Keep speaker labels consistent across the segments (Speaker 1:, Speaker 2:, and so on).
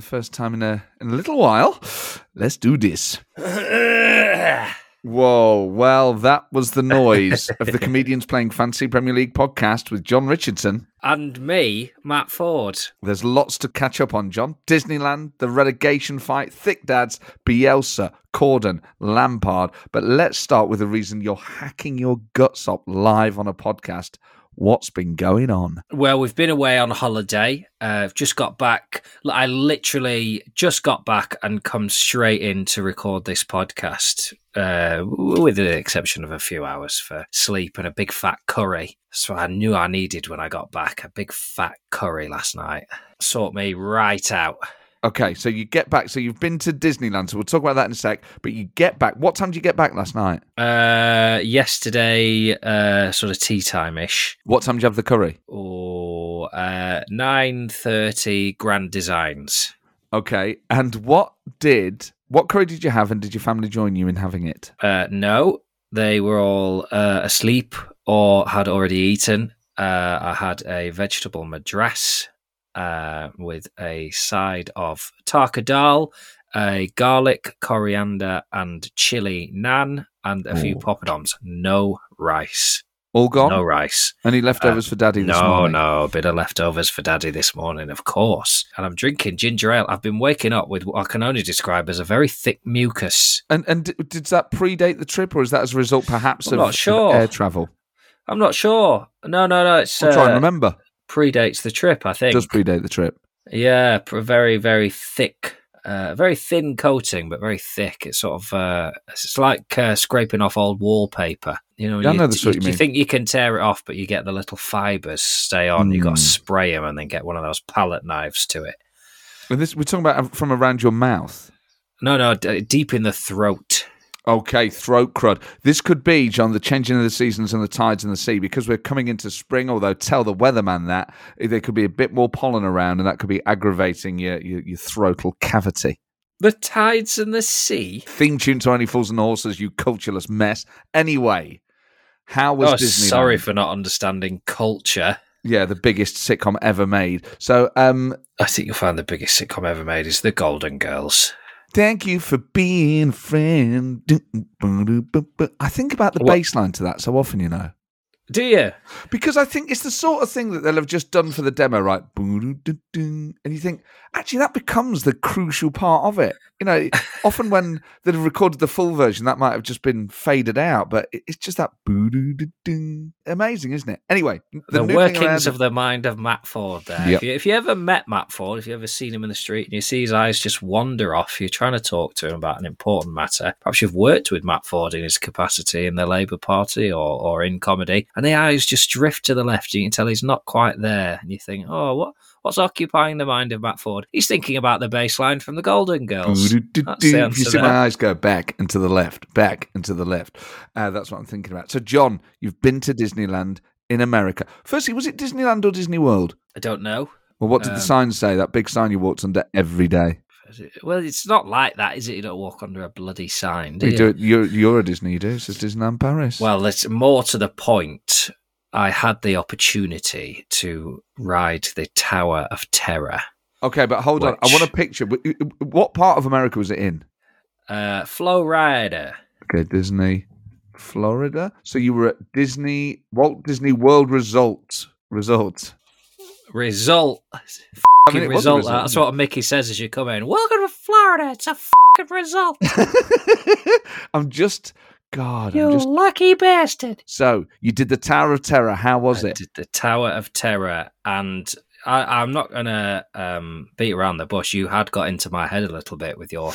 Speaker 1: the first time in a in a little while. Let's do this. Whoa, well, that was the noise of the comedians playing Fantasy Premier League podcast with Jon Richardson.
Speaker 2: and me, Matt Ford.
Speaker 1: There's lots to catch up on, Jon. Disneyland, the relegation fight, Thick Dads, Bielsa, Corden, Lampard. But let's start with the reason you're hacking your guts up live on a podcast. What's been going on?
Speaker 2: Well, we've been away on holiday. Uh, I've just got back. I literally just got back and come straight in to record this podcast, uh, with the exception of a few hours for sleep and a big fat curry. So I knew I needed when I got back a big fat curry last night. Sort me right out.
Speaker 1: Okay, so you get back. So you've been to Disneyland. So we'll talk about that in a sec. But you get back. What time did you get back last night?
Speaker 2: Uh, yesterday, uh, sort of tea time ish,
Speaker 1: What time did you have the curry?
Speaker 2: or uh, nine thirty. Grand Designs.
Speaker 1: Okay, and what did what curry did you have, and did your family join you in having it?
Speaker 2: Uh, no, they were all uh, asleep or had already eaten. Uh, I had a vegetable madras uh, with a side of tarka dal, a garlic, coriander, and chili naan, and a few poppadoms. No rice.
Speaker 1: All gone.
Speaker 2: No rice.
Speaker 1: Any leftovers for Daddy this
Speaker 2: No,
Speaker 1: morning?
Speaker 2: no, a bit of leftovers for Daddy this morning, of course. And I'm drinking ginger ale. I've been waking up with what I can only describe as a very thick mucus.
Speaker 1: And and did that predate the trip, or is that as a result, perhaps,
Speaker 2: I'm
Speaker 1: of,
Speaker 2: sure.
Speaker 1: air travel?
Speaker 2: I'm not sure. No, no, no. It's
Speaker 1: I'll try and
Speaker 2: uh,
Speaker 1: remember.
Speaker 2: Predates the trip. I think.
Speaker 1: Does predate the trip?
Speaker 2: Yeah, pr- very, very thick, uh, very thin coating, but very thick. It's sort of, uh, it's like uh, scraping off old wallpaper. You know,
Speaker 1: Yeah, I
Speaker 2: you,
Speaker 1: know the sort you mean.
Speaker 2: think you can tear it off, but you get the little fibers stay on. You got
Speaker 1: Mm.
Speaker 2: to spray them and then get one of those palette knives to it.
Speaker 1: And this we're talking about from around your mouth.
Speaker 2: No, no, d- deep in the throat.
Speaker 1: Okay, throat crud. This could be, Jon, the changing of the seasons and the tides in the sea because we're coming into spring. Although tell the weatherman that there could be a bit more pollen around, and that could be aggravating your your, your throatal cavity.
Speaker 2: The tides and the sea.
Speaker 1: Theme tune to Only Fools and Horses, you cultureless mess. Anyway, how was
Speaker 2: Oh,
Speaker 1: Disneyland?
Speaker 2: sorry for not understanding culture.
Speaker 1: Yeah, the biggest sitcom ever made. So, um,
Speaker 2: I think you'll find the biggest sitcom ever made is The Golden Girls.
Speaker 1: Thank you for being a friend. I think about the
Speaker 2: What-
Speaker 1: bass line to that so often, you know.
Speaker 2: Do you?
Speaker 1: Because I think it's the sort of thing that they'll have just done for the demo, right? And you think, actually, that becomes the crucial part of it. You know, often when they've recorded the full version, that might have just been faded out, but it- it's just that amazing, isn't it? Anyway,
Speaker 2: the,
Speaker 1: noodling
Speaker 2: workings of the mind of Matt Ford there.
Speaker 1: Yep.
Speaker 2: If, you, if you ever met Matt Ford, if you ever seen him in the street and you see his eyes just wander off, you're trying to talk to him about an important matter. Perhaps you've worked with Matt Ford in his capacity in the Labour Party or, or in comedy, and the eyes just drift to the left. You can tell he's not quite there. And you think, oh, what? What's occupying the mind of Matt Ford? He's thinking about the bass line from the Golden Girls. That's the
Speaker 1: You see my eyes go back and to the left, back and to the left. Uh, that's what I'm thinking about. So, Jon, you've been to Disneyland in America. Firstly, was it Disneyland or Disney World?
Speaker 2: I don't know.
Speaker 1: Well, what did the
Speaker 2: Um,
Speaker 1: sign say? That big sign you walked under every day.
Speaker 2: Well, it's not like that, is it? You don't walk under a bloody sign, do
Speaker 1: You
Speaker 2: you?
Speaker 1: do it. You're, you're a Disney. You do. It says Disneyland Paris.
Speaker 2: Well, it's more to the point. I had the opportunity to ride the Tower of Terror.
Speaker 1: okay, but hold on. I want a picture. What part of America was it in?
Speaker 2: Uh, Flow Rider.
Speaker 1: Okay, Disney, Florida. So you were at Disney Walt Disney World Resort. Resort.
Speaker 2: Result.
Speaker 1: I mean,
Speaker 2: Fucking
Speaker 1: it was a
Speaker 2: result.
Speaker 1: result,
Speaker 2: That's what Mickey says as you come in. Welcome to Florida. It's a fucking result.
Speaker 1: I'm just God.
Speaker 2: you
Speaker 1: I'm just
Speaker 2: lucky bastard.
Speaker 1: so you did the Tower of Terror. How was
Speaker 2: I
Speaker 1: it?
Speaker 2: did the Tower of Terror, and I, I'm not gonna um, beat around the bush. You had got into my head a little bit with your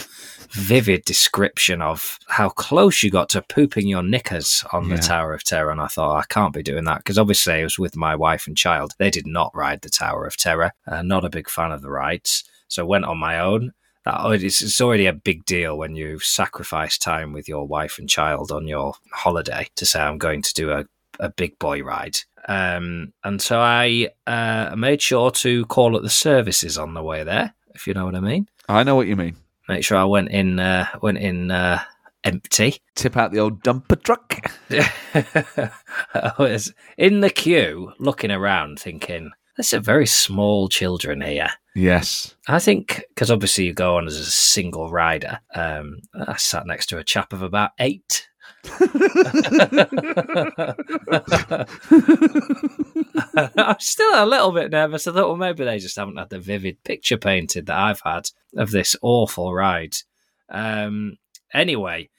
Speaker 2: vivid description of how close you got to pooping your knickers on the Tower of Terror, and I thought I can't be doing that because obviously I was with my wife and child. They did not ride the Tower of Terror. Uh, not a big fan of the rides, so went on my own. That oh, it's, it's already a big deal when you sacrifice time with your wife and child on your holiday to say I'm going to do a a big boy ride. Um, and so I uh, made sure to call at the services on the way there, if you know what I mean.
Speaker 1: I know what you mean.
Speaker 2: Make sure I went in uh, went in uh, empty.
Speaker 1: Tip out the old dumper truck.
Speaker 2: I was in the queue, looking around, thinking, There's some very small children here.
Speaker 1: Yes.
Speaker 2: I think because obviously you go on as a single rider. Um, I sat next to a chap of about eight. I'm still a little bit nervous. I thought, well, maybe they just haven't had the vivid picture painted that I've had of this awful ride. Um, anyway,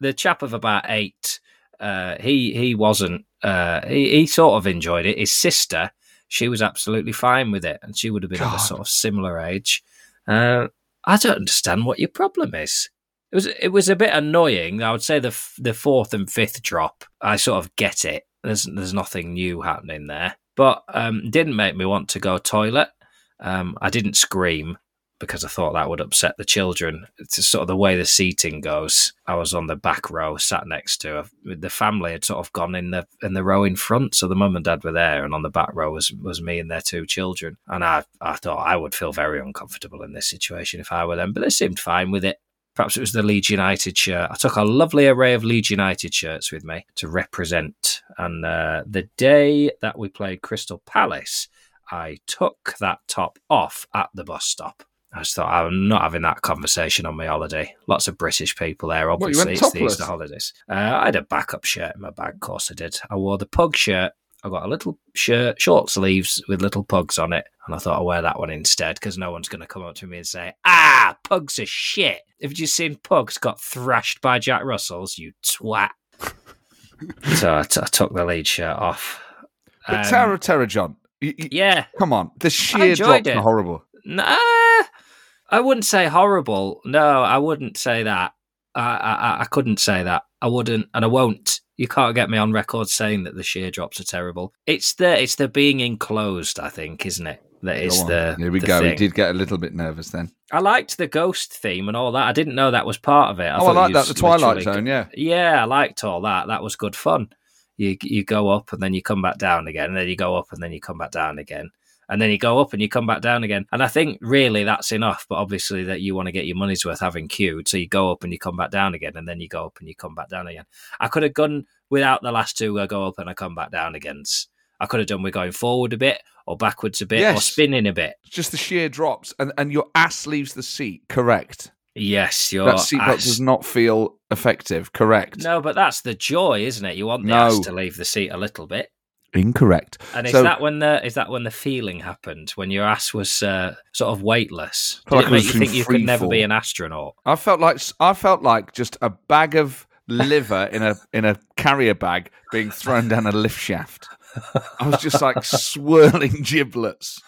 Speaker 2: the chap of about eight, uh, he he wasn't. Uh, he, he sort of enjoyed it. His sister, she was absolutely fine with it, and she would have been of a sort of similar age. Uh, I don't understand what your problem is. It was it was a bit annoying. I would say the f- the fourth and fifth drop, I sort of get it. There's there's nothing new happening there, but um, didn't make me want to go toilet. Um, I didn't scream because I thought that would upset the children. It's sort of the way the seating goes. I was on the back row, sat next to her. the family had sort of gone in the in the row in front, so the mum and dad were there, and on the back row was was me and their two children. And I I thought I would feel very uncomfortable in this situation if I were them, but they seemed fine with it. Perhaps it was the Leeds United shirt. I took a lovely array of Leeds United shirts with me to represent. And uh, the day that we played Crystal Palace, I took that top off at the bus stop. I just thought I'm not having that conversation on my holiday. Lots of British people there.
Speaker 1: What,
Speaker 2: Obviously,
Speaker 1: went
Speaker 2: it's the? Easter holidays. Uh, I had a backup shirt in my bag. Of course, I did. I wore the pug shirt. I got a little shirt, short sleeves with little pugs on it, and I thought I'll wear that one instead because no one's going to come up to me and say, "Ah, pugs are shit." Have you seen pugs got thrashed by Jack Russells? You twat. so I, t- I took the Leeds shirt off.
Speaker 1: But
Speaker 2: Um,
Speaker 1: Terror, Jon. You, you-
Speaker 2: yeah,
Speaker 1: Come on. The sheer drops are horrible.
Speaker 2: Nah, I wouldn't say horrible. No, I wouldn't say that. I, I, I couldn't say that. I wouldn't, and I won't. You can't get me on record saying that the sheer drops are terrible. It's the it's the being enclosed, I think, isn't it? That is
Speaker 1: on.
Speaker 2: the
Speaker 1: Here we
Speaker 2: the
Speaker 1: go.
Speaker 2: thing.
Speaker 1: He did get a little bit nervous then.
Speaker 2: I liked the ghost theme and all that. I didn't know that was part of it. I
Speaker 1: oh, I like that. The Twilight Zone, yeah.
Speaker 2: Yeah, I liked all that. That was good fun. You you go up and then you come back down again, and then you go up and then you come back down again, and then you go up and you come back down again. And I think really that's enough. But obviously that you want to get your money's worth having queued, so you go up and you come back down again, and then you go up and you come back down again. I could have gone without the last two. I go up and I come back down again. I could have done with going forward a bit or backwards a bit or spinning a bit.
Speaker 1: Just the sheer drops, and, and your ass leaves the seat. Correct.
Speaker 2: Yes, your
Speaker 1: that seatbelt does not feel effective. Correct.
Speaker 2: No, but that's the joy, isn't it? You want the
Speaker 1: No.
Speaker 2: ass to leave the seat a little bit.
Speaker 1: Incorrect.
Speaker 2: And is
Speaker 1: So-
Speaker 2: that when the is that when the feeling happened when your ass was uh, sort of weightless? Did
Speaker 1: like
Speaker 2: it make you think you could never be an astronaut?
Speaker 1: I felt like I felt like just a bag of liver in a in a carrier bag being thrown down a lift shaft. I was just like swirling giblets.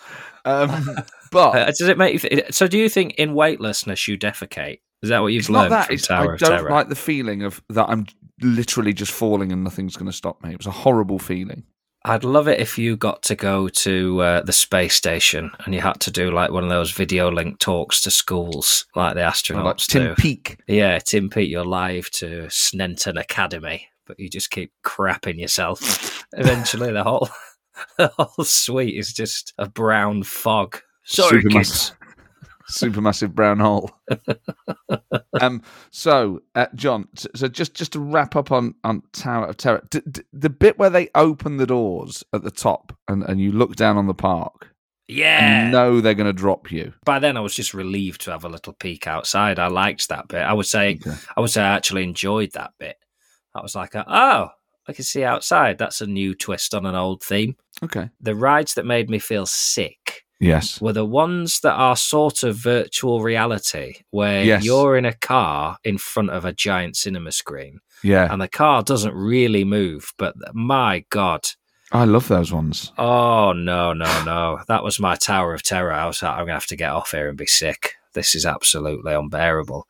Speaker 1: Um, but
Speaker 2: Uh, does it make you? Th- so, do you think in weightlessness you defecate? Is that what you've
Speaker 1: it's not
Speaker 2: learned
Speaker 1: that.
Speaker 2: from
Speaker 1: It's,
Speaker 2: Tower
Speaker 1: I
Speaker 2: of
Speaker 1: don't
Speaker 2: Terror?
Speaker 1: like the feeling of that I'm literally just falling and nothing's going to stop me. It was a horrible feeling.
Speaker 2: I'd love it if you got to go to uh, the space station and you had to do like one of those video link talks to schools, like the
Speaker 1: Like
Speaker 2: astronauts
Speaker 1: Tim
Speaker 2: do.
Speaker 1: Peake.
Speaker 2: Yeah, Tim Peake, you're live to Sneinton Academy, but you just keep crapping yourself. Eventually, the whole the whole suite is just a brown fog. Sorry,
Speaker 1: Supermassive-
Speaker 2: kids.
Speaker 1: Supermassive brown hole. um. So, uh, Jon. So, so just just to wrap up on on Tower of Terror, d- d- the bit where they open the doors at the top and and you look down on the park
Speaker 2: Yeah.
Speaker 1: you know they're going to drop you.
Speaker 2: By then, I was just relieved to have a little peek outside. I liked that bit. I would say,
Speaker 1: Okay.
Speaker 2: I would say, I actually enjoyed that bit. I was like, oh, I can see outside. That's a new twist on an old theme.
Speaker 1: Okay.
Speaker 2: The rides that made me feel sick
Speaker 1: Yes.
Speaker 2: were the ones that are sort of virtual reality, where
Speaker 1: Yes.
Speaker 2: you're in a car in front of a giant cinema screen,
Speaker 1: Yeah.
Speaker 2: and the car doesn't really move. But my God,
Speaker 1: I love those ones.
Speaker 2: oh no, no, no! That was my tower of terror. I was like, I'm gonna have to get off here and be sick. This is absolutely unbearable.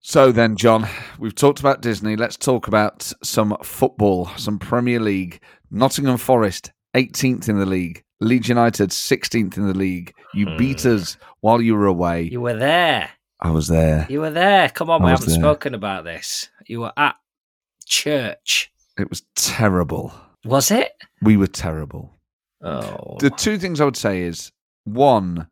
Speaker 1: So then, Jon, we've talked about Disney. Let's talk about some football, some Premier League. Nottingham Forest, 18th in the league. Leeds United, 16th in the league. You
Speaker 2: Hmm.
Speaker 1: beat us while you were away.
Speaker 2: You were there.
Speaker 1: I was there.
Speaker 2: You were there. Come on,
Speaker 1: I
Speaker 2: we haven't
Speaker 1: there.
Speaker 2: spoken about this. You were at church.
Speaker 1: It was terrible.
Speaker 2: Was it?
Speaker 1: We were terrible.
Speaker 2: Oh,
Speaker 1: The two things I would say is one,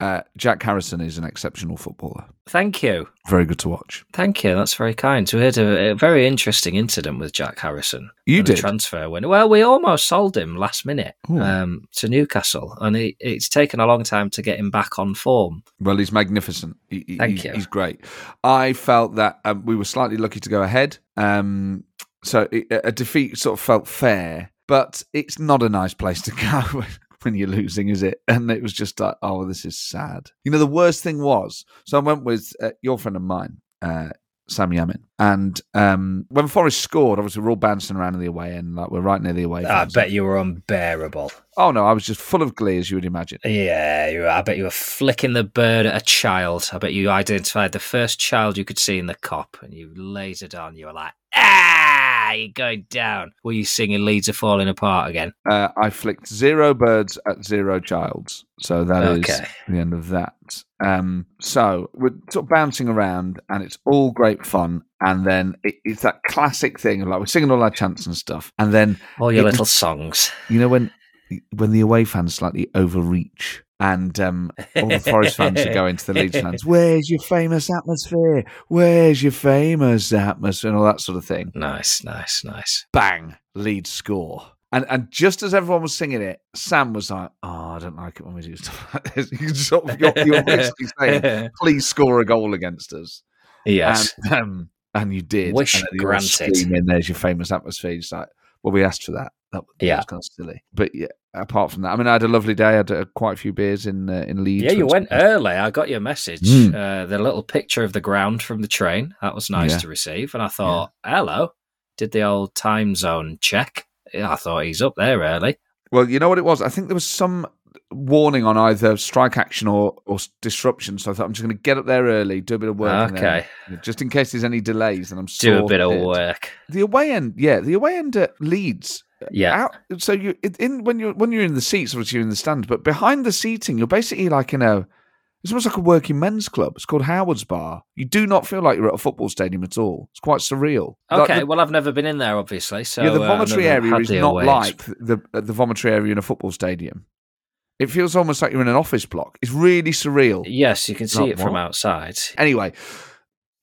Speaker 1: uh, Jack Harrison is an exceptional footballer.
Speaker 2: Thank you.
Speaker 1: Very good to watch.
Speaker 2: Thank you. That's very kind. So we had a, a very interesting incident with Jack Harrison.
Speaker 1: You did?
Speaker 2: transfer when well, we almost sold him last minute um, to Newcastle, and it, it's taken a long time to get him back on form.
Speaker 1: Well, he's magnificent. He, he-
Speaker 2: Thank
Speaker 1: he's,
Speaker 2: you.
Speaker 1: He's great. I felt that um, we were slightly lucky to go ahead. Um, so it, a defeat sort of felt fair, but it's not a nice place to go when, you're losing, is it? And it was just like, oh, this is sad. You know, the worst thing was, so I went with uh, your friend of mine, uh, Sam Yamin. And um, when Forest scored, obviously we're all bouncing around in the away end, like we're right near the away.
Speaker 2: I
Speaker 1: fans.
Speaker 2: bet you were unbearable.
Speaker 1: Oh no, I was just full of glee, as you would imagine.
Speaker 2: Yeah, you, I bet you were flicking the bird at a child. I bet you identified the first child you could see in the Kop, and you lasered on. You were like, ah, you're going down. Were you singing "Leeds Are Falling Apart" again?
Speaker 1: Uh, I flicked zero birds at zero childs. So that is
Speaker 2: Okay.
Speaker 1: the end of that. Um, so we're sort of bouncing around and it's all great fun. And then it, it's that classic thing of like we're singing all our chants and stuff. And then,
Speaker 2: All your
Speaker 1: It-
Speaker 2: little songs.
Speaker 1: you know, when when the away fans slightly overreach and um, all the Forest fans are going to the Leeds fans, where's your famous atmosphere? Where's your famous atmosphere? And all that sort of thing.
Speaker 2: Nice, nice, nice.
Speaker 1: bang, Leeds score. And and just as everyone was singing it, Sam was like, "Oh, I don't like it when we do stuff like this." You sort of, you're, you're basically saying, "Please score a goal against us."
Speaker 2: yes.
Speaker 1: And, um, and you did.
Speaker 2: Wish
Speaker 1: and then you were
Speaker 2: granted.
Speaker 1: screaming, There's your famous atmosphere. It's like, well, we asked for that. That, that
Speaker 2: Yeah.
Speaker 1: was kind of silly. But yeah, apart from that, I mean, I had a lovely day. I had uh, quite a few beers in uh, in Leeds.
Speaker 2: Yeah, you went early. I got your message.
Speaker 1: Mm.
Speaker 2: Uh, the little picture of the ground from the train. That was nice
Speaker 1: Yeah.
Speaker 2: to receive. And I thought, hello. Did the old time zone check. I thought he's up there early.
Speaker 1: Well, you know what it was? I think there was some warning on either strike action or, or disruption. So I thought I'm just going to get up there early, do a bit of work. then-
Speaker 2: Okay.
Speaker 1: just in case there's any delays, and I'm
Speaker 2: Do a bit of work.
Speaker 1: The away end, yeah, the away end at Leeds.
Speaker 2: Yeah.
Speaker 1: Out, so you it- in when you're when you're in the seats, obviously you're in the stand, but behind the seating, you're basically like in a. It's almost like a working men's club. It's called Howard's Bar. You do not feel like you're at a football stadium at all. It's quite surreal. Like
Speaker 2: Okay,
Speaker 1: the-
Speaker 2: well, I've never been in there, obviously. So
Speaker 1: yeah, the
Speaker 2: uh,
Speaker 1: vomitory
Speaker 2: never
Speaker 1: area is not
Speaker 2: away
Speaker 1: like the the vomitory area in a football stadium. It feels almost like you're in an office block. It's really surreal.
Speaker 2: Yes, you can see
Speaker 1: Not
Speaker 2: it from outside.
Speaker 1: Anyway,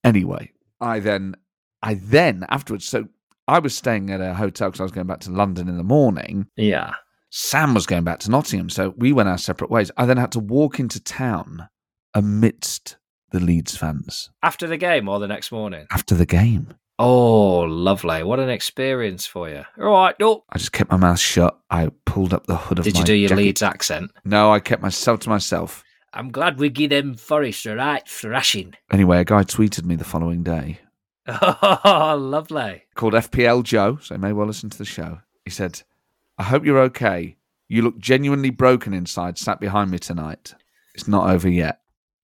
Speaker 1: anyway, I then, I then afterwards. So I was staying at a hotel because I was going back to London in the morning.
Speaker 2: Yeah.
Speaker 1: Sam was going back to Nottingham, so we went our separate ways. I then had to walk into town amidst the Leeds fans
Speaker 2: After the game or the next morning?
Speaker 1: after the game.
Speaker 2: Oh, lovely. What an experience for you. All right, no.
Speaker 1: I just kept my mouth shut. I pulled up the hood of
Speaker 2: Did
Speaker 1: my Did
Speaker 2: you do your
Speaker 1: jacket.
Speaker 2: Leeds accent?
Speaker 1: No, I kept myself to myself.
Speaker 2: I'm glad we give them Forest a right thrashing.
Speaker 1: Anyway, a guy tweeted me the following day
Speaker 2: Oh, lovely.
Speaker 1: called FPL Joe, so may well listen to the show. He said, I hope you're okay. You look genuinely broken inside, sat behind me tonight. It's not over yet.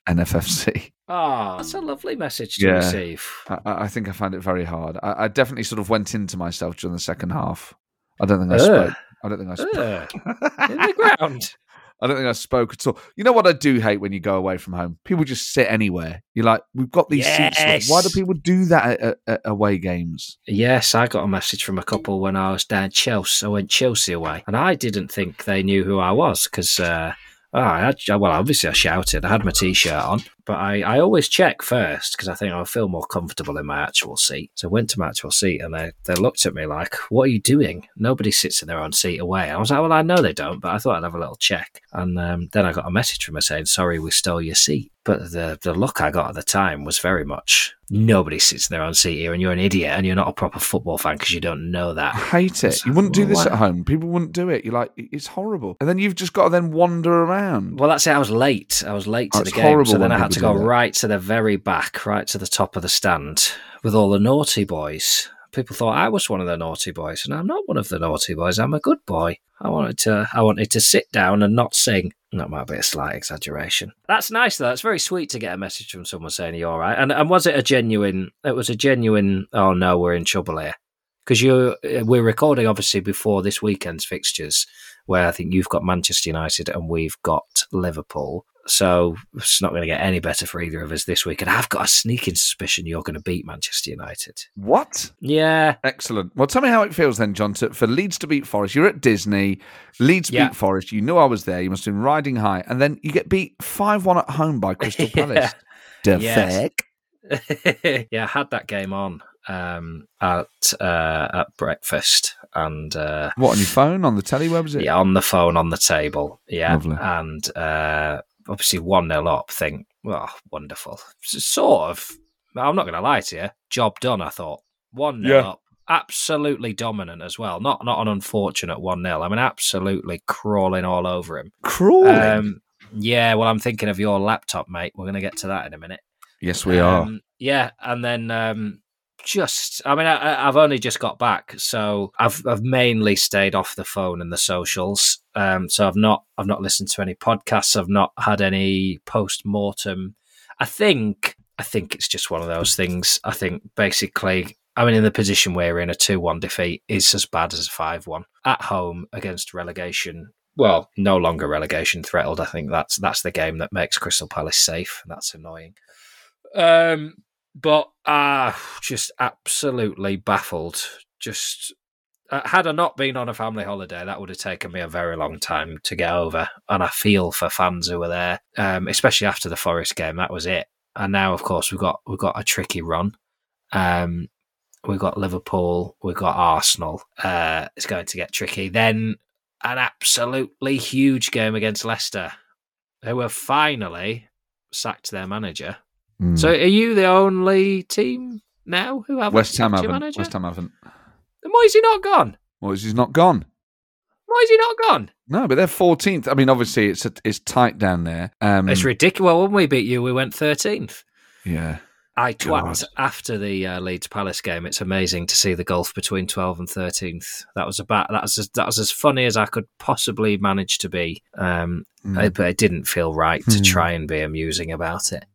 Speaker 1: NFFC.
Speaker 2: Oh, ah, that's a lovely message to
Speaker 1: Yeah.
Speaker 2: receive.
Speaker 1: I, I think I found it very hard. I, I definitely sort of went into myself during the second half. I don't think I
Speaker 2: Ugh.
Speaker 1: spoke. I don't think I spoke. Uh.
Speaker 2: Ugh, in the ground.
Speaker 1: I don't think I spoke at all. You know what I do hate when you go away from home? People just sit anywhere. You're like, we've got these seats.
Speaker 2: Yes.
Speaker 1: Why do people do that at, at, at away games?
Speaker 2: Yes, I got a message from a couple when I was down Chelsea. I went Chelsea away, and I didn't think they knew who I was because, uh, oh, I had, well, obviously I shouted. I had my t-shirt on, but I, I always check first because I think I'll feel more comfortable in my actual seat. So I went to my actual seat, and they they looked at me like, "What are you doing? Nobody sits in their own seat away." I was like, "Well, I know they don't, but I thought I'd have a little check." And um, then I got a message from her saying, "Sorry, we stole your seat." But the the look I got at the time was very much nobody sits in their own seat here, and you're an idiot, and you're not a proper football fan because you don't know that.
Speaker 1: I hate it.
Speaker 2: It's
Speaker 1: You wouldn't do this at home. People wouldn't do it. You're like, it's horrible. And then you've just got to then wander around.
Speaker 2: Well, that's it. I was late. I was late to
Speaker 1: Oh,
Speaker 2: the game,
Speaker 1: horrible
Speaker 2: so then I had to go right to the very back, right to the top of the stand with all the naughty boys. People thought I was one of the naughty boys, and I'm not one of the naughty boys. I'm a good boy. I wanted to. I wanted to sit down and not sing. That might be a slight exaggeration. That's nice, though. It's very sweet to get a message from someone saying you're all right. And and was it a genuine? It was a genuine. Oh no, we're in trouble here. Because you, uh, we're recording obviously before this weekend's fixtures, where I think you've got Manchester United and we've got Liverpool. So it's not going to get any better for either of us this week. And I've got a sneaking suspicion you're going to beat Manchester United.
Speaker 1: What?
Speaker 2: Yeah.
Speaker 1: Excellent. Well, tell me how it feels then, Jon, to, for Leeds to beat Forest. You're at Disney, Leeds
Speaker 2: Yeah.
Speaker 1: beat Forest. You knew I was there. You must have been riding high. And then you get beat 5 1 at home by Crystal
Speaker 2: Yeah.
Speaker 1: Palace. The
Speaker 2: Yes.
Speaker 1: feck?
Speaker 2: yeah, I had that game on um, at uh, at breakfast and uh,
Speaker 1: What, on your phone, on the telly? Where was it?
Speaker 2: yeah, on the phone on the table. Yeah,
Speaker 1: Lovely.
Speaker 2: and uh, obviously one 0 up. Think, well, wonderful. Sort of. I'm not going to lie to you. Job done. I thought one 0
Speaker 1: Yeah.
Speaker 2: up. Absolutely dominant as well. Not not an unfortunate one 0 I mean, absolutely crawling all over him.
Speaker 1: Crawling.
Speaker 2: Um, yeah, well, I'm thinking of your laptop, mate. We're going to get to that in a minute.
Speaker 1: yes, we are.
Speaker 2: Um, yeah, and then um, just, I mean, I, I- I've only just got back, so I've I've mainly stayed off the phone and the socials. Um, so I've not I've not listened to any podcasts. I've not had any post mortem. I think I think it's just one of those things. I think basically. I mean, in the position we're in, a 2 1 defeat is as bad as a 5 1 at home against relegation. Well, no longer relegation threatened. I think that's that's the game that makes Crystal Palace safe. That's annoying. Um, but uh just absolutely baffled. Just uh, had I not been on a family holiday, that would have taken me a very long time to get over. And I feel for fans who were there, um, especially after the Forest game. That was it. And now, of course, we've got we've got a tricky run. Um, we've got Liverpool, we've got Arsenal. Uh, it's going to get tricky. Then an absolutely huge game against Leicester, who have finally sacked their manager.
Speaker 1: Mm.
Speaker 2: So, are you the only team now who have
Speaker 1: West Ham haven't.
Speaker 2: manager?
Speaker 1: West Ham haven't.
Speaker 2: Then why is he not gone?
Speaker 1: Well, he's not gone.
Speaker 2: Why is he not gone?
Speaker 1: No, but they're 14th. I mean, obviously, it's a, it's tight down there. Um,
Speaker 2: It's ridiculous. Well, when we beat you, we went thirteenth.
Speaker 1: yeah.
Speaker 2: I twat
Speaker 1: God.
Speaker 2: after the uh, Leeds Palace game. It's amazing to see the gulf between 12th and 13th. That was about that was as, that was as funny as I could possibly manage to be. Um,
Speaker 1: Mm.
Speaker 2: I- but it didn't feel right to
Speaker 1: Hmm.
Speaker 2: try and be amusing about it.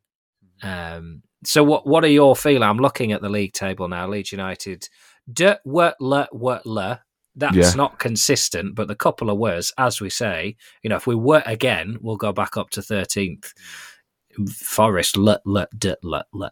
Speaker 2: Um, so what what are your feelings? I'm looking at the league table now. Leeds United, d w l w l. That's
Speaker 1: Yeah.
Speaker 2: not consistent, but the couple of words, as we say, you know, if we were again, we'll go back up to 13th. Forest, l l d l l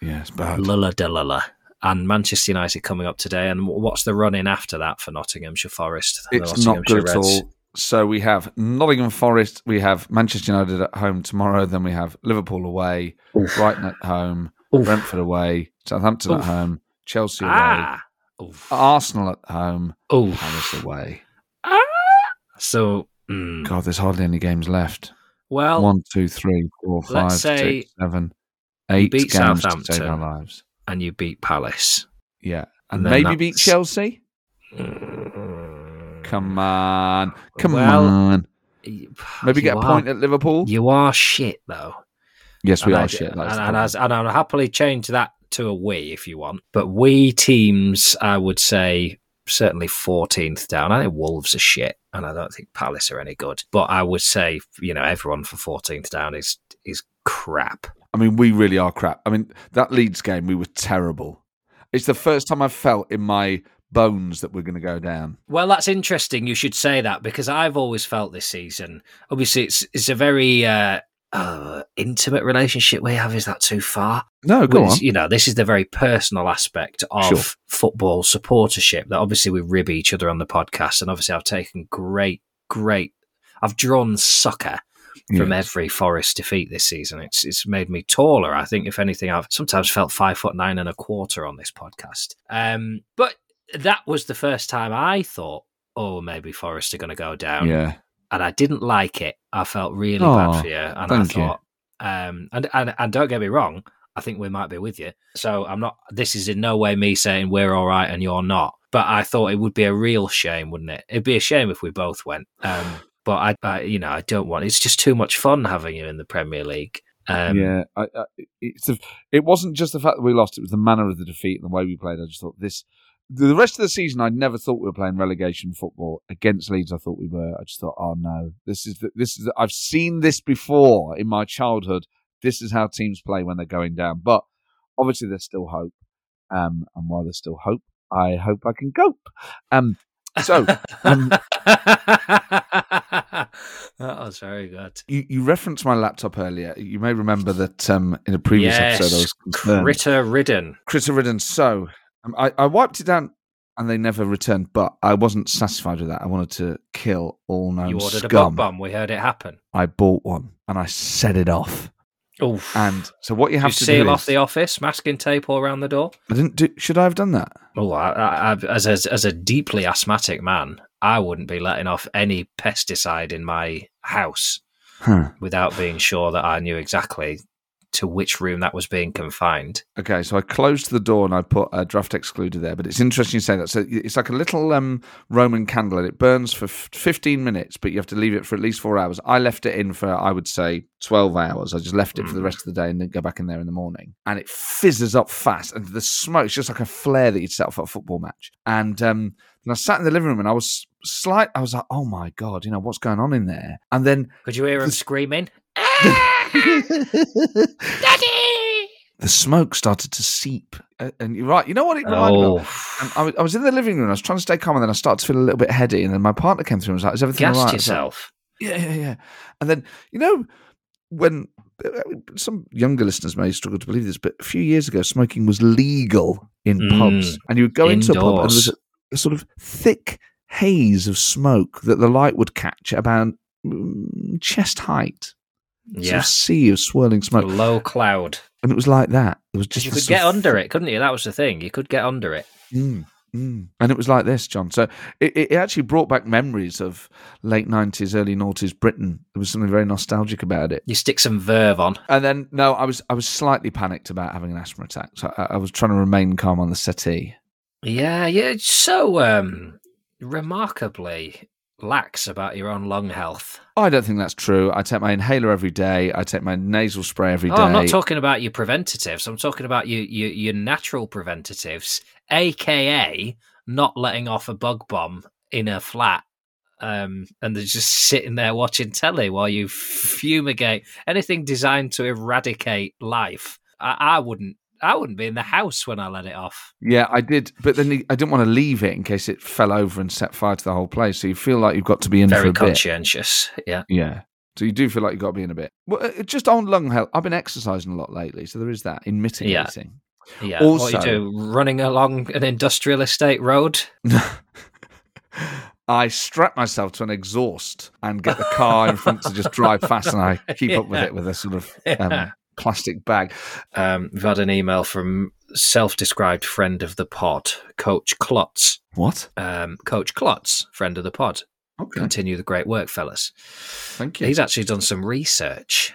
Speaker 1: Yeah, it's bad.
Speaker 2: l l d l l. And Manchester United coming up today. And what's the run in after that for Nottinghamshire Forest? and the
Speaker 1: It's not good at all. So we have Nottingham Forest, we have Manchester United at home tomorrow, then we have Liverpool away,
Speaker 2: Oof.
Speaker 1: Brighton at home,
Speaker 2: Oof.
Speaker 1: Brentford away, Southampton
Speaker 2: Oof.
Speaker 1: at home, Chelsea away,
Speaker 2: Ah. Oof.
Speaker 1: Arsenal at home,
Speaker 2: Oof.
Speaker 1: Palace away.
Speaker 2: Ah. So, mm,
Speaker 1: God, there's hardly any games left.
Speaker 2: well,
Speaker 1: One, two, three, four,
Speaker 2: say
Speaker 1: six, seven, eight
Speaker 2: beat
Speaker 1: games to save
Speaker 2: Southampton.
Speaker 1: our lives.
Speaker 2: and you beat Palace.
Speaker 1: Yeah,
Speaker 2: And
Speaker 1: and maybe beat Chelsea.
Speaker 2: Mm.
Speaker 1: Come on, come
Speaker 2: Well,
Speaker 1: on. Maybe get a
Speaker 2: are-
Speaker 1: point at Liverpool.
Speaker 2: You are shit, though.
Speaker 1: yes, we
Speaker 2: And
Speaker 1: are
Speaker 2: I-
Speaker 1: shit.
Speaker 2: And,
Speaker 1: That's
Speaker 2: and, as- and I'll happily change that to a we if you want. But we teams, I would say, certainly 14th down. I think Wolves are shit, and I don't think Palace are any good. But I would say, you know, everyone for 14th down is is crap.
Speaker 1: I mean, we really are crap. I mean, that Leeds game, we were terrible. It's the first time I've felt in my bones that we're going to go down.
Speaker 2: Well, that's interesting. You should say that because I've always felt this season. Obviously, it's it's a very uh, uh, intimate relationship we have. Is that too far?
Speaker 1: No, go
Speaker 2: Which,
Speaker 1: on.
Speaker 2: You know, this is the very personal aspect of
Speaker 1: Sure.
Speaker 2: football supportership that obviously we rib each other on the podcast. And obviously, I've taken great, great, I've drawn succour from
Speaker 1: Yeah.
Speaker 2: every Forest defeat this season. It's it's made me taller. I think, if anything, I've sometimes felt five foot nine and a quarter on this podcast. Um, but that was the first time I thought, oh, maybe Forest are going to go down
Speaker 1: Yeah.
Speaker 2: And I didn't like it. I felt really
Speaker 1: Aw,
Speaker 2: bad for you, and I thought, um, and, and and don't get me wrong, I think we might be with you. So I'm not. This is in no way me saying we're all right and you're not. But I thought it would be a real shame, wouldn't it? It'd be a shame if we both went. Um, but I, I, you know, I don't want. It's just too much fun having you in the Premier League. Um,
Speaker 1: yeah. I, I, it's a, it wasn't just the fact that we lost, it was the manner of the defeat and the way we played. I just thought this. The rest of the season, I never thought we were playing relegation football against Leeds. I thought we were. I just thought, oh no, this is the, this is. The, I've seen this before in my childhood. This is how teams play when they're going down. But obviously, there's still hope. Um, and while there's still hope, I hope I can cope. Um, so um,
Speaker 2: oh was very good.
Speaker 1: You, you referenced my laptop earlier. You may remember that um, in a previous
Speaker 2: yes,
Speaker 1: episode I was concerned.
Speaker 2: critter ridden.
Speaker 1: critter ridden. So Um, I, I wiped it down and they never returned, but I wasn't satisfied with that. I wanted to kill all known
Speaker 2: You ordered a bug
Speaker 1: scum.
Speaker 2: bomb. We heard it happen.
Speaker 1: I bought one and I set it off.
Speaker 2: Oof.
Speaker 1: And so what you have
Speaker 2: you
Speaker 1: to
Speaker 2: seal
Speaker 1: do
Speaker 2: off
Speaker 1: is,
Speaker 2: the office, masking tape all around the door.
Speaker 1: I didn't do. Should I have done that?
Speaker 2: Oh, I, I, I, as, as as a deeply asthmatic man, I wouldn't be letting off any pesticide in my house
Speaker 1: Huh.
Speaker 2: without being sure that I knew exactly to which room that was being confined.
Speaker 1: Okay, so I closed the door and I put a draft excluder there. But it's interesting you say that. So it's like a little um, Roman candle and it burns for f- 15 minutes, but you have to leave it for at least four hours. I left it in for, I would say, 12 hours. I just left it for the
Speaker 2: Mm.
Speaker 1: rest of the day and then go back in there in the morning. And it fizzes up fast. And the smoke, it's just like a flare that you'd set off at a football match. And um, I sat in the living room and I was slight, I was like, oh my God, you know, what's going on in there? And then
Speaker 2: Could you hear him
Speaker 1: The-
Speaker 2: screaming?
Speaker 1: the smoke started to seep. Uh, And you're right. You know what it reminded me of?
Speaker 2: Oh,
Speaker 1: And I was, I was in the living room. I was trying to stay calm, and then I started to feel a little bit heady. And then my partner came through and was like, "Is everything all
Speaker 2: gassed
Speaker 1: right?" I was like,
Speaker 2: yourself.
Speaker 1: yeah, yeah, yeah. And then you know when uh, some younger listeners may struggle to believe this, but a few years ago, smoking was legal in
Speaker 2: Mm.
Speaker 1: pubs, and you would go into a pub, and there was a, a sort of thick haze of smoke that the light would catch at about mm, chest height.
Speaker 2: Yeah.
Speaker 1: sea of swirling
Speaker 2: A
Speaker 1: smoke,
Speaker 2: low cloud.
Speaker 1: and it was like that. It was just
Speaker 2: you could get under it, couldn't you? That was the thing. You could get under it.
Speaker 1: Mm, mm. And it was like this, Jon. So it, it actually brought back memories of late nineties, early noughties Britain. There was something very nostalgic about it.
Speaker 2: You stick some verve on.
Speaker 1: And then no, I was I was slightly panicked about having an asthma attack. So I, I was trying to remain calm on the settee.
Speaker 2: Yeah, yeah. So um, remarkably lax about your own lung health.
Speaker 1: I don't think that's true. I take my inhaler every day. I take my nasal spray every day.
Speaker 2: Oh, I'm not talking about your preventatives. I'm talking about your your, your natural preventatives, aka not letting off a bug bomb in a flat. Um, and they're just sitting there watching telly while you fumigate anything designed to eradicate life. I, I wouldn't. I wouldn't be in the house when I let it off.
Speaker 1: yeah, I did, but then I didn't want to leave it in case it fell over and set fire to the whole place. So you feel like you've got to be in for
Speaker 2: Very
Speaker 1: a bit.
Speaker 2: conscientious. Yeah.
Speaker 1: Yeah. So you do feel like you've got to be in a bit. Well, uh, just on lung health, I've been exercising a lot lately, so there is that in mitigating.
Speaker 2: Yeah. what
Speaker 1: Also-
Speaker 2: you do? Running along an industrial estate road?
Speaker 1: I strap myself to an exhaust and get the car in front to just drive fast, and I keep up with it with a sort of um, plastic bag.
Speaker 2: Um, we've had an email from self-described friend of the pod, Coach Klotz.
Speaker 1: What?
Speaker 2: Um, Coach Klotz, friend of the pod.
Speaker 1: Okay,
Speaker 2: Continue the great work, fellas.
Speaker 1: thank you.
Speaker 2: He's actually done some research.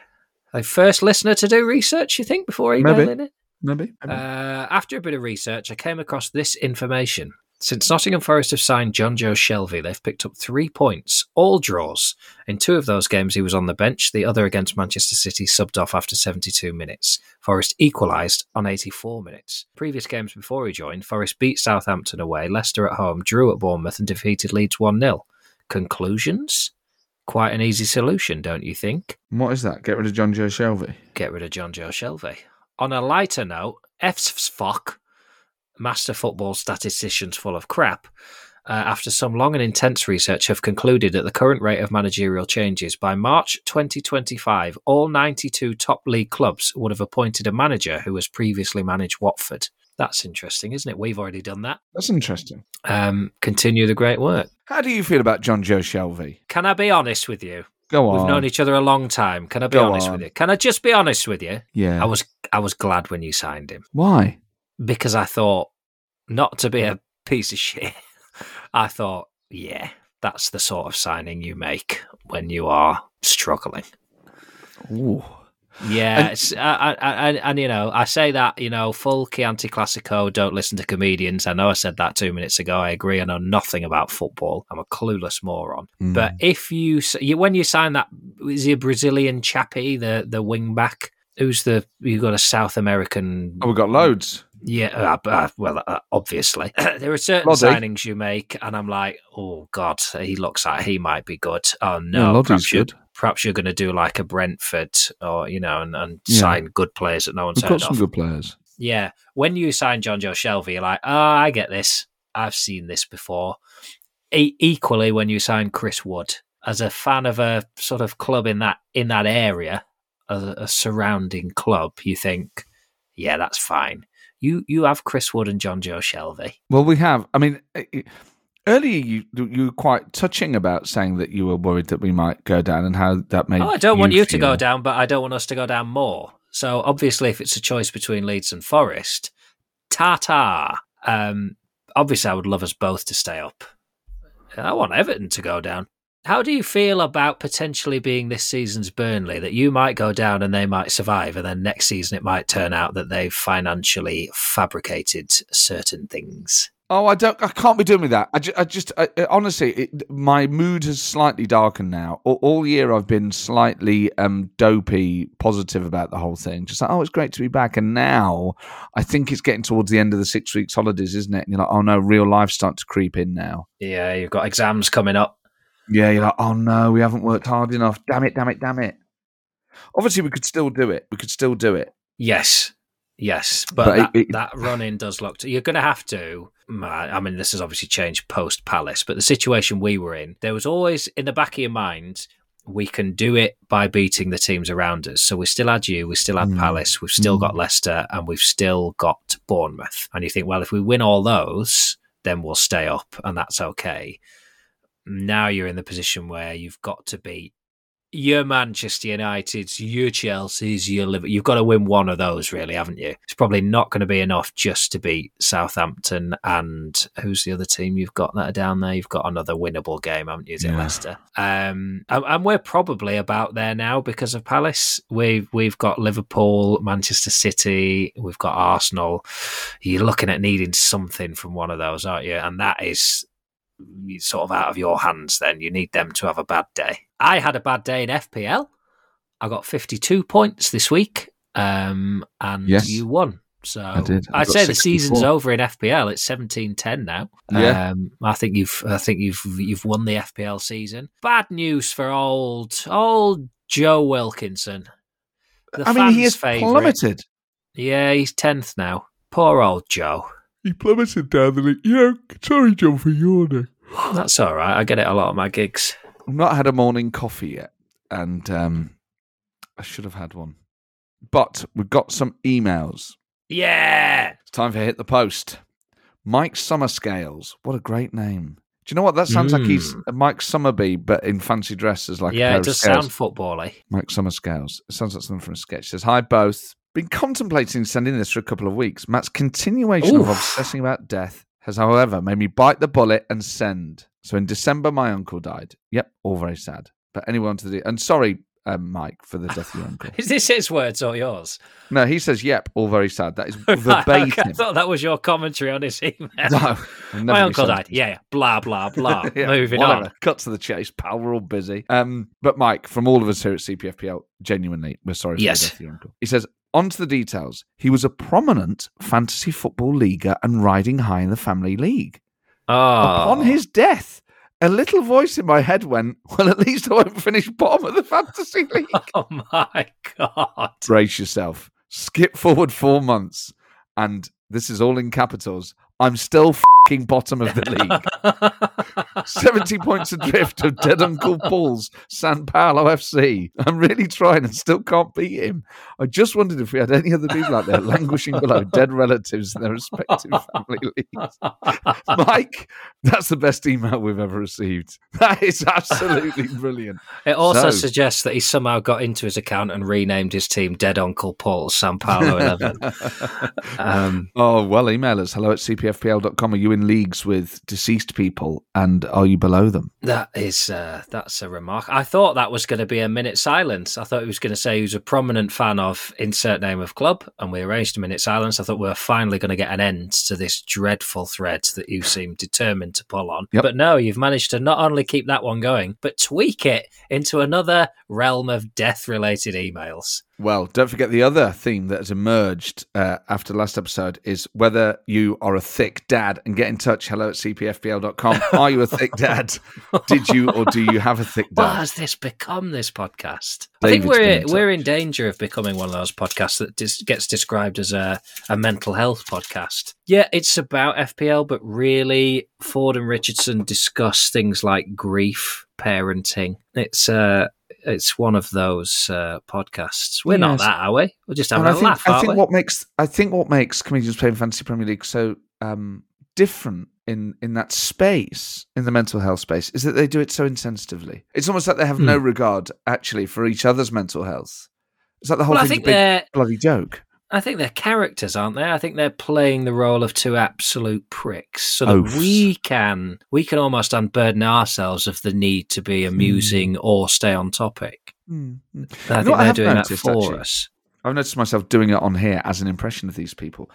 Speaker 2: A first listener to do research, you think, before emailing it?
Speaker 1: Maybe.
Speaker 2: Uh,
Speaker 1: maybe.
Speaker 2: after a bit of research, I came across this information. Since Nottingham Forest have signed Jonjo Shelvey, they've picked up three points, all draws. In two of those games, he was on the bench. The other against Manchester City subbed off after 72 minutes. Forest equalised on 84 minutes. Previous games before he joined, Forest beat Southampton away, Leicester at home, drew at Bournemouth, and defeated Leeds 1 0. Conclusions? Quite an easy solution, don't you think?
Speaker 1: what is that? Get rid of Jonjo Shelvey.
Speaker 2: get rid of Jonjo Shelvey. On a lighter note, FSFOC, Master Football Statisticians Full of Crap, uh, after some long and intense research, have concluded at the current rate of managerial changes, by March 2025, all 92 top league clubs would have appointed a manager who has previously managed Watford. That's interesting, isn't it? We've already done that.
Speaker 1: That's interesting.
Speaker 2: Um, continue the great work.
Speaker 1: How do you feel about Jonjo Shelvey?
Speaker 2: Can I be honest with you?
Speaker 1: Go on.
Speaker 2: We've known each other a long time. Can I be
Speaker 1: Go
Speaker 2: honest
Speaker 1: on.
Speaker 2: with you? Can I just be honest with you?
Speaker 1: yeah.
Speaker 2: I was I was glad when you signed him.
Speaker 1: Why?
Speaker 2: Because I thought not to be a piece of shit. I thought, yeah, that's the sort of signing you make when you are struggling.
Speaker 1: Ooh.
Speaker 2: Yeah,
Speaker 1: And-
Speaker 2: it's, I, I, I, and you know, I say that you know, full Chianti Classico. Don't listen to comedians. I know I said that two minutes ago. I agree. I know nothing about football. I'm a clueless moron.
Speaker 1: Mm.
Speaker 2: But if you, you when you sign that, is he a Brazilian chappie, the the wing back? Who's the you got a South American
Speaker 1: oh, we've got loads.
Speaker 2: Yeah, uh, uh, well, uh, obviously. there are certain
Speaker 1: Lodi.
Speaker 2: signings you make, and I'm like, oh, God, he looks like he might be good. Oh, no,
Speaker 1: Lodi's
Speaker 2: perhaps, you're,
Speaker 1: good.
Speaker 2: perhaps you're going to do like a Brentford or, you know, and, and
Speaker 1: Yeah.
Speaker 2: sign good players that no one's
Speaker 1: We've got some
Speaker 2: of.
Speaker 1: good players.
Speaker 2: Yeah. When you sign Jonjo Shelvey, you're like, oh, I get this. I've seen this before. E- equally, when you sign Chris Wood, as a fan of a sort of club in that in that area, a, a surrounding club, you think, yeah, that's fine. You you have Chris Wood and Jonjo Shelvey.
Speaker 1: Well, we have. I mean, eh, eh, earlier you you were quite touching about saying that you were worried that we might go down and how that made.
Speaker 2: Oh, I don't want you to go down, but I don't want us to go down more. So obviously, if it's a choice between Leeds and Forest, ta ta. Um, obviously, I would love us both to stay up. I want Everton to go down. How do you feel about potentially being this season's Burnley? That you might go down and they might survive, and then next season it might turn out that they've financially fabricated certain things.
Speaker 1: Oh, I don't. I can't be doing with that. I, ju- I just, I, I- honestly, it, my mood has slightly darkened now. All, all year, I've been slightly um, dopey, positive about the whole thing. Just like, oh, it's great to be back. And now, I think it's getting towards the end of the six weeks holidays, isn't it? And you're like, oh no, real life starts to creep in now.
Speaker 2: Yeah, you've got exams coming up.
Speaker 1: Yeah, you're like, oh no, we haven't worked hard enough. Damn it, damn it, damn it. Obviously, we could still do it. We could still do it.
Speaker 2: Yes, yes, but,
Speaker 1: But
Speaker 2: that,
Speaker 1: it- it-
Speaker 2: that run in does look. To you're going to have to. I mean, this has obviously changed post Palace, but the situation we were in, there was always in the back of your mind, we can do it by beating the teams around us. So we still had you, we still had
Speaker 1: Mm.
Speaker 2: Palace, we've still
Speaker 1: Mm.
Speaker 2: got Leicester, and we've still got Bournemouth. And you think, well, if we win all those, then we'll stay up, and that's okay. Now you're in the position where you've got to beat your Manchester United's, your Chelsea's, your Liverpool. You've got to win one of those, really, haven't you? It's probably not going to be enough just to beat Southampton and who's the other team you've got that are down there? You've got another winnable game, haven't you? Is it
Speaker 1: Yeah.
Speaker 2: Leicester? Um, and, and we're probably about there now because of Palace. We've we've got Liverpool, Manchester City, we've got Arsenal. You're looking at needing something from one of those, aren't you? And that is sort of out of your hands then. You need them to have a bad day. I had a bad day in FPL. I got 52 points this week um, and
Speaker 1: Yes.
Speaker 2: you won. So
Speaker 1: I did. I
Speaker 2: I'd say the season's over in FPL. It's 17-10 now.
Speaker 1: Yeah.
Speaker 2: Um, I think you've I think you've you've won the FPL season. Bad news for old old Joe Wilkinson. The
Speaker 1: I mean, he
Speaker 2: fans'
Speaker 1: has
Speaker 2: favourite.
Speaker 1: plummeted.
Speaker 2: Yeah, he's 10th now. Poor old Joe.
Speaker 1: He plummeted down the league. Yeah, sorry, Jon, for yawning.
Speaker 2: That's all right. I get it a lot of my gigs.
Speaker 1: I've not had a morning coffee yet, and um, I should have had one. But we've got some emails.
Speaker 2: Yeah.
Speaker 1: It's time for Hit the Post. Mike Summerscales. What a great name. Do you know what? That sounds like he's a Mike Summerbee, but in fancy dresses, like a
Speaker 2: yeah,
Speaker 1: pair
Speaker 2: it does
Speaker 1: scales.
Speaker 2: sound football-y.
Speaker 1: Mike Summerscales. It sounds like something from a sketch. Says, Hi, both. Been contemplating sending this for a couple of weeks. Matt's continuation of obsessing about death has, however, made me bite the bullet and send. So in December, my uncle died. Yep, all very sad. But anyone to the. And sorry, um, Mike, for the death of your uncle.
Speaker 2: Is this his words or yours?
Speaker 1: No, he says, yep, all very sad. That is verbatim.
Speaker 2: okay, I thought that was your commentary on his email.
Speaker 1: No,
Speaker 2: My uncle died. Yeah, yeah. Blah, blah, blah.
Speaker 1: Yeah,
Speaker 2: Moving
Speaker 1: whatever.
Speaker 2: on.
Speaker 1: Cut to the chase, pal. We're all busy. Um, but Mike, from all of us here at CPFPL, genuinely, we're sorry for
Speaker 2: Yes.
Speaker 1: the death of your uncle. He says, on to the details. He was a prominent fantasy football leaguer and riding high in the family league.
Speaker 2: Oh.
Speaker 1: Upon his death, a little voice in my head went, Well, at least I won't finish bottom of the fantasy league.
Speaker 2: Oh, my God.
Speaker 1: Brace yourself. Skip forward four months. And this is all in capitals. I'm still fing bottom of the league. 70 points adrift of dead Uncle Paul's San Paolo FC. I'm really trying and still can't beat him. I just wondered if we had any other people out there languishing below dead relatives in their respective family leagues. Mike, that's the best email we've ever received. That is absolutely brilliant.
Speaker 2: It also
Speaker 1: So-
Speaker 2: suggests that he somehow got into his account and renamed his team Dead Uncle Paul San Paolo 11. um,
Speaker 1: Oh, well, email us hello at cpfpl.com. Are you in leagues with deceased people and are you below them?
Speaker 2: that is, uh, that's a remark. I thought that was going to be a minute silence. I thought he was going to say he was a prominent fan of insert name of club, and we arranged a minute silence. I thought we were finally going to get an end to this dreadful thread that you seem determined to pull on.
Speaker 1: Yep.
Speaker 2: But no, you've managed to not only keep that one going, but tweak it into another realm of death related emails.
Speaker 1: Well, don't forget the other theme that has emerged uh, after last episode is whether you are a thick dad and get in touch. Hello at cpfpl.com. Are you a thick dad? Did you or do you have a thick dad?
Speaker 2: What has this become? This podcast? I think we're
Speaker 1: in
Speaker 2: we're in danger of becoming one of those podcasts that dis- gets described as a, a mental health podcast. Yeah, it's about FPL, but really, Ford and Richardson discuss things like grief parenting. It's uh, it's one of those uh, podcasts. We're not that, are we? We're just having
Speaker 1: And I
Speaker 2: a
Speaker 1: think,
Speaker 2: laugh,
Speaker 1: I think
Speaker 2: we?
Speaker 1: what makes I think what makes comedians playing fantasy Premier League so um, different in in that space in the mental health space is that they do it so insensitively. It's almost like they have no regard actually for each other's mental health. Is that the whole
Speaker 2: well, I
Speaker 1: thing's a
Speaker 2: think
Speaker 1: big bloody joke.
Speaker 2: I think they're characters, aren't they? I think they're playing the role of two absolute pricks, so that
Speaker 1: Oafs.
Speaker 2: we can we can almost unburden ourselves of the need to be amusing or stay on topic.
Speaker 1: Mm, mm.
Speaker 2: I
Speaker 1: You know
Speaker 2: think
Speaker 1: what I
Speaker 2: they're
Speaker 1: have
Speaker 2: doing that
Speaker 1: noticed,
Speaker 2: for
Speaker 1: actually?
Speaker 2: us.
Speaker 1: I've noticed myself doing it on here as an impression of these people.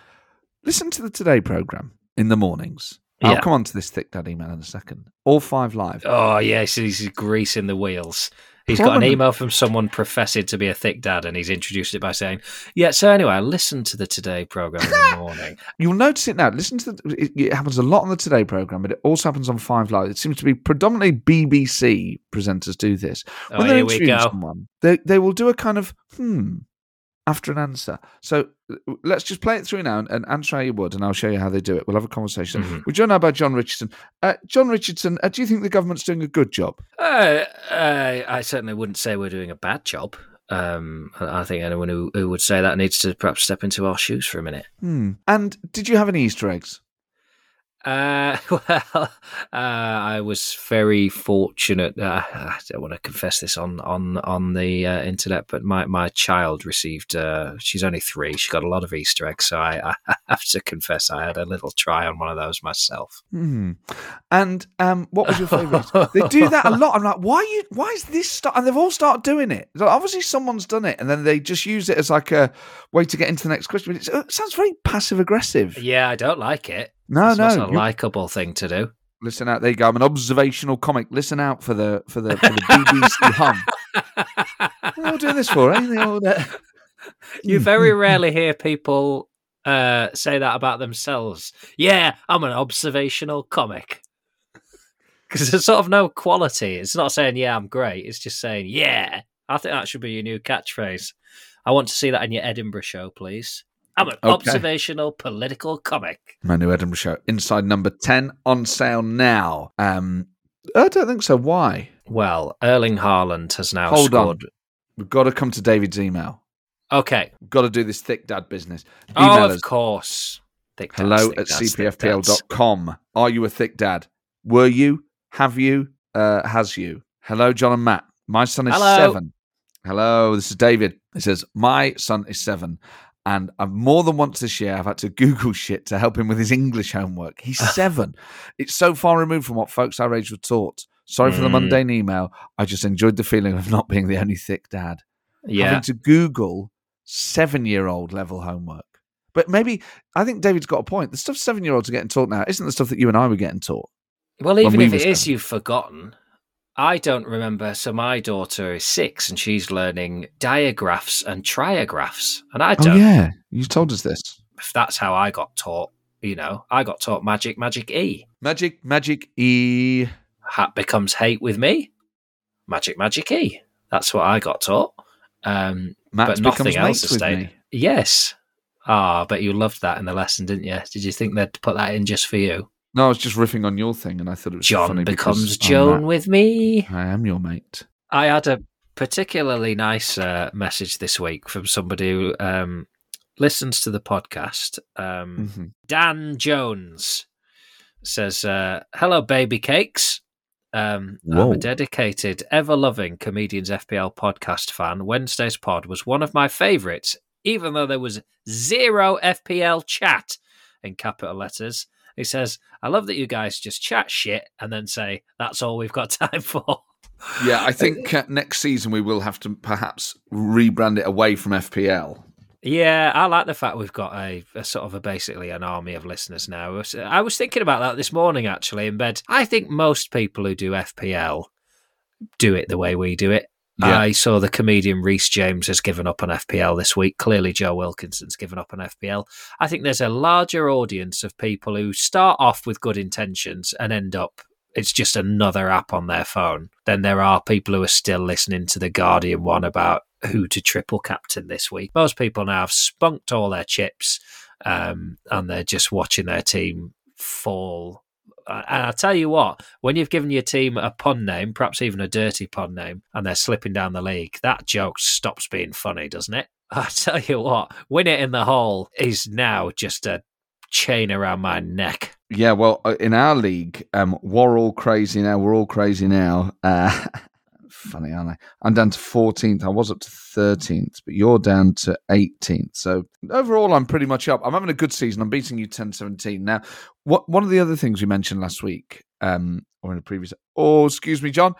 Speaker 1: Listen to the Today program in the mornings. I'll
Speaker 2: Yeah.
Speaker 1: come on to this thick dad email in a second. All five live.
Speaker 2: Oh yes, he's greasing the wheels. He's got an email from someone professing to be a thick dad, and he's introduced it by saying, "Yeah." So anyway, I listened to the Today program in the morning.
Speaker 1: You'll notice it now. Listen to the, it, it happens a lot on the Today program, but it also happens on Five Live. It seems to be predominantly BBC presenters do this.
Speaker 2: Oh,
Speaker 1: When they're
Speaker 2: here
Speaker 1: interviewing someone, they they will do a kind of hmm after an answer. So let's just play it through now and, and answer how you would, and I'll show you how they do it. We'll have a conversation.
Speaker 2: Mhm.
Speaker 1: We're joined now by John Richardson. Uh, John Richardson, uh, do you think the government's doing a good job?
Speaker 2: Uh, I certainly wouldn't say we're doing a bad job. Um, I I think anyone who, who would say that needs to perhaps step into our shoes for a minute.
Speaker 1: Hmm. And did you have any Easter eggs?
Speaker 2: Uh, well, uh, I was very fortunate. Uh, I don't want to confess this on on on the uh, internet, but my my child received. Uh, she's only three. She got a lot of Easter eggs, so I, I have to confess I had a little try on one of those myself.
Speaker 1: Hmm. And um, what was your favourite? they do that a lot. I'm like, why you? Why is this start? And they've all started doing it. So obviously, someone's done it, and then they just use it as like a way to get into the next question. It sounds very passive aggressive.
Speaker 2: Yeah, I don't like it.
Speaker 1: No, no,
Speaker 2: it's not a
Speaker 1: you-
Speaker 2: likable thing to do.
Speaker 1: Listen out. There you go. I'm an observational comic. Listen out for the for the, for the BBC hum. What are they all doing this for? Eh?
Speaker 2: You very rarely hear people uh, say that about themselves. Yeah, I'm an observational comic. Because there's sort of no quality. It's not saying, yeah, I'm great. It's just saying, yeah. I think that should be your new catchphrase. I want to see that in your Edinburgh show, please. I'm an
Speaker 1: Okay.
Speaker 2: observational political comic.
Speaker 1: My new Edinburgh show, Inside Number Ten, on sale now. Um, I don't think so. Why?
Speaker 2: Well, Erling Haaland has now
Speaker 1: Hold on.
Speaker 2: scored.
Speaker 1: We've got to come to David's email.
Speaker 2: Okay.
Speaker 1: We've got to do this thick dad business.
Speaker 2: Oh, of
Speaker 1: us.
Speaker 2: course. Thick dads,
Speaker 1: hello
Speaker 2: thick
Speaker 1: at
Speaker 2: dads,
Speaker 1: cpfpl.com. Are you a thick dad? Were you? Have you? Uh, has you? Hello, John and Matt. My son is
Speaker 2: Hello.
Speaker 1: seven. Hello, this is David. It says, My son is seven. And I've more than once this year, I've had to Google shit to help him with his English homework. He's seven. it's so far removed from what folks our age were taught. Sorry for the
Speaker 2: Mm.
Speaker 1: mundane email. I just enjoyed the feeling of not being the only thick dad
Speaker 2: Yeah.
Speaker 1: having to Google seven year old level homework. But maybe I think David's got a point. The stuff seven year olds are getting taught now isn't the stuff that you and I were getting taught.
Speaker 2: Well, even
Speaker 1: we
Speaker 2: if it is you've forgotten, I don't remember. So my daughter is six and she's learning diagraphs and triagraphs. And I
Speaker 1: Oh
Speaker 2: don't, Oh,
Speaker 1: yeah, you told us this.
Speaker 2: if that's how I got taught, you know, I got taught magic, magic E.
Speaker 1: Magic, magic, e.
Speaker 2: Hat becomes hate with me. Magic, magic E. That's what I got taught. Um,
Speaker 1: Matt
Speaker 2: but
Speaker 1: becomes
Speaker 2: nothing else
Speaker 1: mates
Speaker 2: has
Speaker 1: with
Speaker 2: stayed.
Speaker 1: me.
Speaker 2: Yes. Ah, but you loved that in the lesson, didn't you? Did you think they'd put that in just for you?
Speaker 1: No, I was just riffing on your thing, and I thought it was
Speaker 2: John
Speaker 1: funny
Speaker 2: becomes
Speaker 1: because I'm
Speaker 2: Joan
Speaker 1: Matt.
Speaker 2: with me.
Speaker 1: I am your mate.
Speaker 2: I had a particularly nice uh, message this week from somebody who um, listens to the podcast. Um,
Speaker 1: Mhm.
Speaker 2: Dan Jones says, uh, "Hello, baby cakes. Um, I'm a dedicated, ever-loving comedians FPL podcast fan. Wednesday's pod was one of my favourites, even though there was zero FPL chat in capital letters." He says, "I love that you guys just chat shit and then say that's all we've got time for."
Speaker 1: Yeah, I think uh, next season we will have to perhaps rebrand it away from FPL.
Speaker 2: Yeah, I like the fact we've got a, a sort of a basically an army of listeners now. I was, I was thinking about that this morning actually in bed. I think most people who do FPL do it the way we do it.
Speaker 1: Yeah.
Speaker 2: I saw the comedian Rhys James has given up on FPL this week. Clearly, Joe Wilkinson's given up on FPL. I think there's a larger audience of people who start off with good intentions and end up it's just another app on their phone. Then there are people who are still listening to the Guardian one about who to triple captain this week. Most people now have spunked all their chips um, and they're just watching their team fall And I tell you what, when you've given your team a pun name, perhaps even a dirty pun name, and they're slipping down the league, that joke stops being funny, doesn't it? I tell you what, win it in the hole is now just a chain around my neck.
Speaker 1: Yeah, well, uh, in our league, um, we're all crazy now. We're all crazy now. Uh, funny, aren't I? I'm down to 14th. I was up to 13th, but you're down to 18th. So overall, I'm pretty much up. I'm having a good season. I'm beating you 10 17. Now, what one of the other things we mentioned last week, um, or in a previous. Oh, excuse me, John.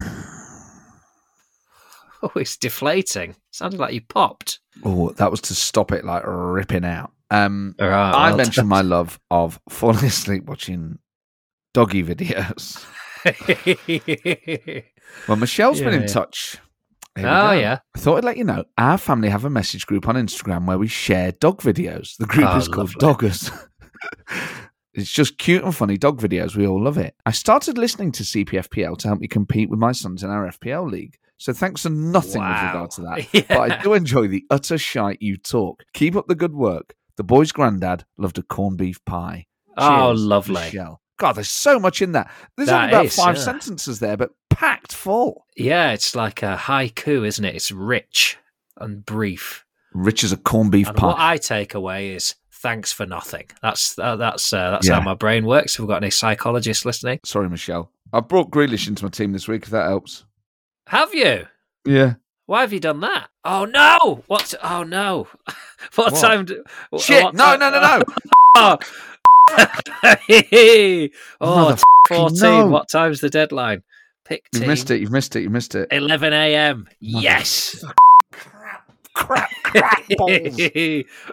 Speaker 2: Oh, it's deflating. Sounded like you popped.
Speaker 1: Oh, that was to stop it like ripping out. Um,
Speaker 2: right,
Speaker 1: I
Speaker 2: well
Speaker 1: mentioned my love of falling asleep watching doggy videos. Well, Michelle's been in
Speaker 2: yeah.
Speaker 1: touch. Here
Speaker 2: oh yeah.
Speaker 1: I thought I'd let you know our family have a message group on Instagram where we share dog videos. The group
Speaker 2: Oh,
Speaker 1: is called
Speaker 2: lovely.
Speaker 1: Doggers. it's just cute and funny dog videos. We all love it. I started listening to CPFPL to help me compete with my sons in our FPL league. So thanks for nothing with regard to that.
Speaker 2: Yeah.
Speaker 1: But I do enjoy the utter shite you talk. Keep up the good work. The boy's granddad loved a corned beef pie.
Speaker 2: Oh, lovely.
Speaker 1: Michelle. God, there's so much in that. There's
Speaker 2: That
Speaker 1: only about
Speaker 2: is,
Speaker 1: five
Speaker 2: yeah.
Speaker 1: sentences there, but packed full.
Speaker 2: Yeah, it's like a haiku, isn't it? It's rich and brief.
Speaker 1: Rich as a corned beef
Speaker 2: And
Speaker 1: pie.
Speaker 2: what I take away is thanks for nothing. That's uh, that's uh, that's
Speaker 1: Yeah.
Speaker 2: how my brain works. If we've got any psychologists listening,
Speaker 1: Sorry, Michelle. I've brought Grealish into my team this week, if that helps.
Speaker 2: have you?
Speaker 1: Yeah.
Speaker 2: Why have you done that? Oh no! What's? Oh no! what,
Speaker 1: What?
Speaker 2: time? Do,
Speaker 1: Shit.
Speaker 2: what
Speaker 1: No,
Speaker 2: time-
Speaker 1: no, no, no.
Speaker 2: Oh, oh
Speaker 1: Motherfucking
Speaker 2: 14.
Speaker 1: no.
Speaker 2: What time's the deadline? Pick
Speaker 1: You've missed it. You've missed it. You've missed it.
Speaker 2: 11 a.m. Yes.
Speaker 1: Crap, crap, balls.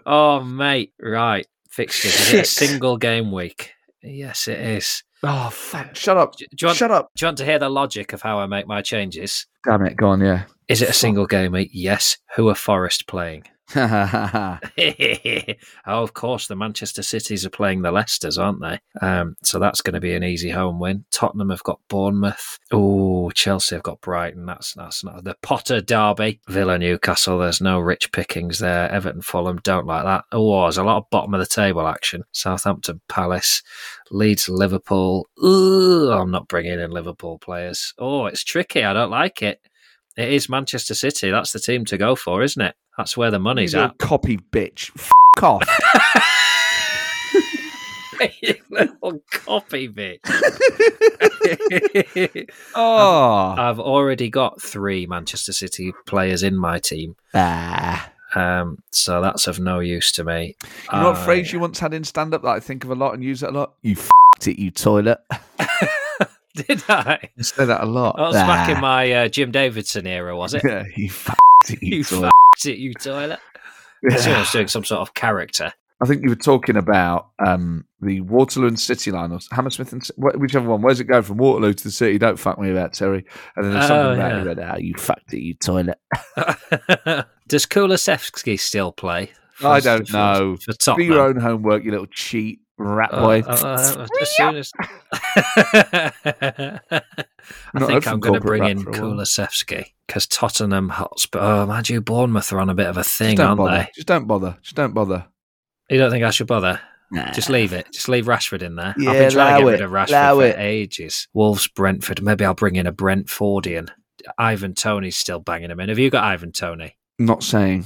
Speaker 2: oh, mate. Right. Fixtures. Is it a single game week? Yes, it is.
Speaker 1: Oh, fuck. Shut up.
Speaker 2: Do do you, want,
Speaker 1: Shut up.
Speaker 2: do you want to hear the logic of how I make my changes?
Speaker 1: Damn it. Go on, yeah.
Speaker 2: Is it a single game week? Yes. Who are Forest playing? oh, of course, the Manchester Cities are playing the Leicesters, aren't they? Um, so that's going to be an easy home win. Tottenham have got Bournemouth. Oh, Chelsea have got Brighton. That's that's not the Potter Derby. Villa Newcastle. There's no rich pickings there. Everton Fulham don't like that. Oh, there's a lot of bottom of the table action. Southampton Palace, Leeds Liverpool. Ooh, I'm not bringing in Liverpool players. Oh, it's tricky. I don't like it. It is Manchester City. That's the team to go for, isn't it? That's where the money's
Speaker 1: You
Speaker 2: at.
Speaker 1: copy bitch. F off.
Speaker 2: You little copy bitch.
Speaker 1: oh.
Speaker 2: I've already got three Manchester City players in my team,
Speaker 1: Ah.
Speaker 2: um, so that's of no use to me.
Speaker 1: You know what phrase you once had in stand up that I think of a lot and use it a lot? You f***ed it, you toilet.
Speaker 2: Did I?
Speaker 1: I say that a lot.
Speaker 2: That was back in my uh, Jim Davidson era, was it?
Speaker 1: Yeah, you f***ed it, you,
Speaker 2: You
Speaker 1: toilet.
Speaker 2: f***ed it, you toilet. I
Speaker 1: Yeah.
Speaker 2: I was doing some sort of character.
Speaker 1: I think you were talking about um, the Waterloo and City line, or Hammersmith and whichever one. Where's it going from Waterloo to the City? Don't fuck me about Terry. And then there's
Speaker 2: Oh,
Speaker 1: something about
Speaker 2: yeah.
Speaker 1: you read, ah, you fucked it, you toilet.
Speaker 2: Does Kulusevski still play?
Speaker 1: I don't
Speaker 2: for-
Speaker 1: know.
Speaker 2: For
Speaker 1: Do your own homework, you little cheat rat
Speaker 2: Uh,
Speaker 1: boy.
Speaker 2: uh, uh, as soon as I
Speaker 1: Not
Speaker 2: think I'm going to bring in
Speaker 1: for a while.
Speaker 2: Kulusevski because Tottenham Hotspur. Oh, mind you, Bournemouth are on a bit of a thing,
Speaker 1: Just don't
Speaker 2: aren't
Speaker 1: bother.
Speaker 2: they?
Speaker 1: Just don't bother. Just don't bother.
Speaker 2: You don't think I should bother?
Speaker 1: Nah.
Speaker 2: Just leave it. Just leave Rashford in there. I've
Speaker 1: Yeah,
Speaker 2: been trying to get
Speaker 1: it.
Speaker 2: rid of Rashford
Speaker 1: Allow
Speaker 2: for
Speaker 1: it.
Speaker 2: ages. Wolves, Brentford. Maybe I'll bring in a Brentfordian. Ivan Toney's still banging him in. Have you got Ivan Toney?
Speaker 1: Not saying.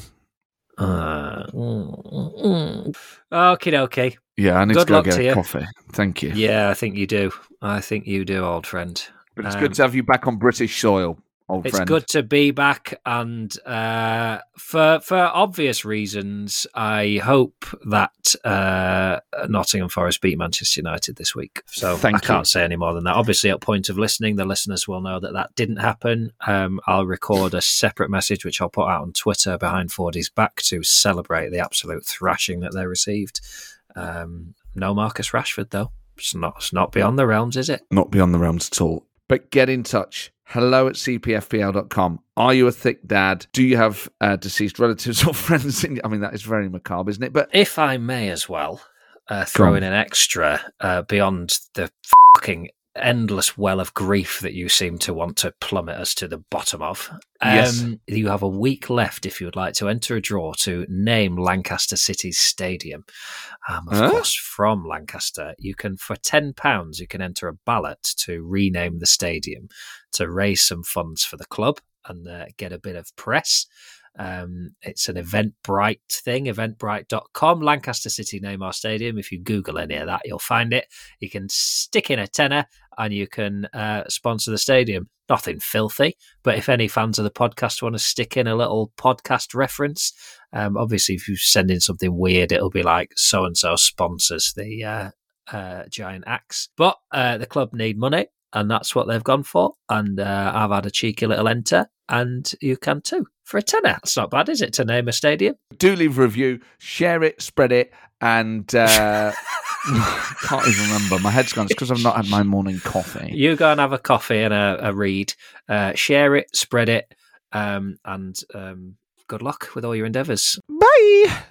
Speaker 2: Uh, mm, mm. Okie dokie.
Speaker 1: Yeah, I need
Speaker 2: Good
Speaker 1: to go get
Speaker 2: to
Speaker 1: a
Speaker 2: you.
Speaker 1: coffee. Thank you.
Speaker 2: Yeah, I think you do. I think you do, old friend.
Speaker 1: But it's
Speaker 2: Um,
Speaker 1: good to have you back on British soil, old
Speaker 2: It's
Speaker 1: friend.
Speaker 2: good to be back, and uh, for for obvious reasons, I hope that uh, Nottingham Forest beat Manchester United this week. So
Speaker 1: Thank
Speaker 2: I can't say any more than that. Obviously, at point of listening, the listeners will know that that didn't happen. Um, I'll record a separate message which I'll put out on Twitter behind Fordy's back to celebrate the absolute thrashing that they received. Um, no Marcus Rashford though. It's not. It's not beyond the realms, is it?
Speaker 1: Not beyond the realms at all. But get in touch. Hello at cpfpl.com. Are you a thick dad? Do you have uh, deceased relatives or friends? In, I mean, that is very macabre, isn't it? But
Speaker 2: if I may as well, uh, throw in an extra uh, beyond the fucking endless well of grief that you seem to want to plummet us to the bottom of. Um,
Speaker 1: Yes.
Speaker 2: You have a week left if you would like to enter a draw to name Lancaster City's stadium. Um, of
Speaker 1: Huh?
Speaker 2: course, from Lancaster, you can, for £10, you can enter a ballot to rename the stadium to raise some funds for the club and uh, get a bit of press. Um, it's an Eventbrite thing, eventbrite.com. Lancaster City name a Stadium. If you Google any of that, you'll find it. You can stick in a tenner and you can uh, sponsor the stadium. Nothing filthy, but if any fans of the podcast want to stick in a little podcast reference, um, obviously, if you send in something weird, it'll be like so and so sponsors the uh, uh, giant axe. But uh, the club need money, and that's what they've gone for. And uh, I've had a cheeky little enter, and you can too for a tenner. That's not bad, is it, to name a stadium?
Speaker 1: Do leave a review, share it, spread it, and uh, can't even remember. My head's gone. It's because I've not had my morning coffee.
Speaker 2: You go and have a coffee and a, a read, uh, share it, spread it, um, and um, good luck with all your endeavours.
Speaker 1: Bye.